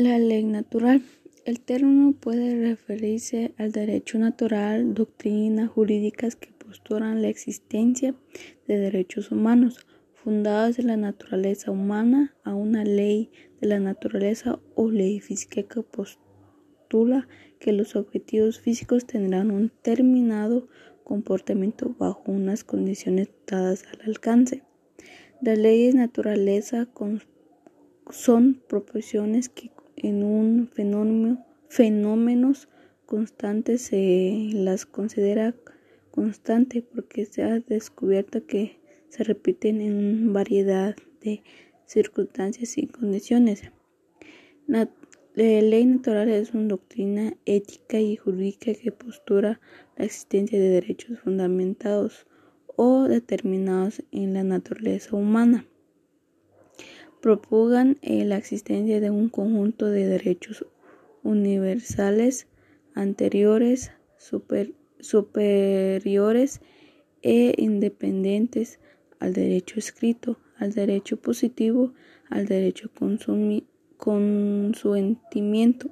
La ley natural. El término puede referirse al derecho natural, doctrinas jurídicas que postulan la existencia de derechos humanos fundados en la naturaleza humana, a una ley de la naturaleza o ley física que postula que los objetivos físicos tendrán un determinado comportamiento bajo unas condiciones dadas al alcance. Las leyes naturaleza son proporciones que en un fenómeno, fenómenos constantes se las considera constante porque se ha descubierto que se repiten en variedad de circunstancias y condiciones. La ley natural es una doctrina ética y jurídica que postura la existencia de derechos fundamentados o determinados en la naturaleza humana propagan eh, la existencia de un conjunto de derechos universales anteriores, superiores e independientes al derecho escrito, al derecho positivo, al derecho consentimiento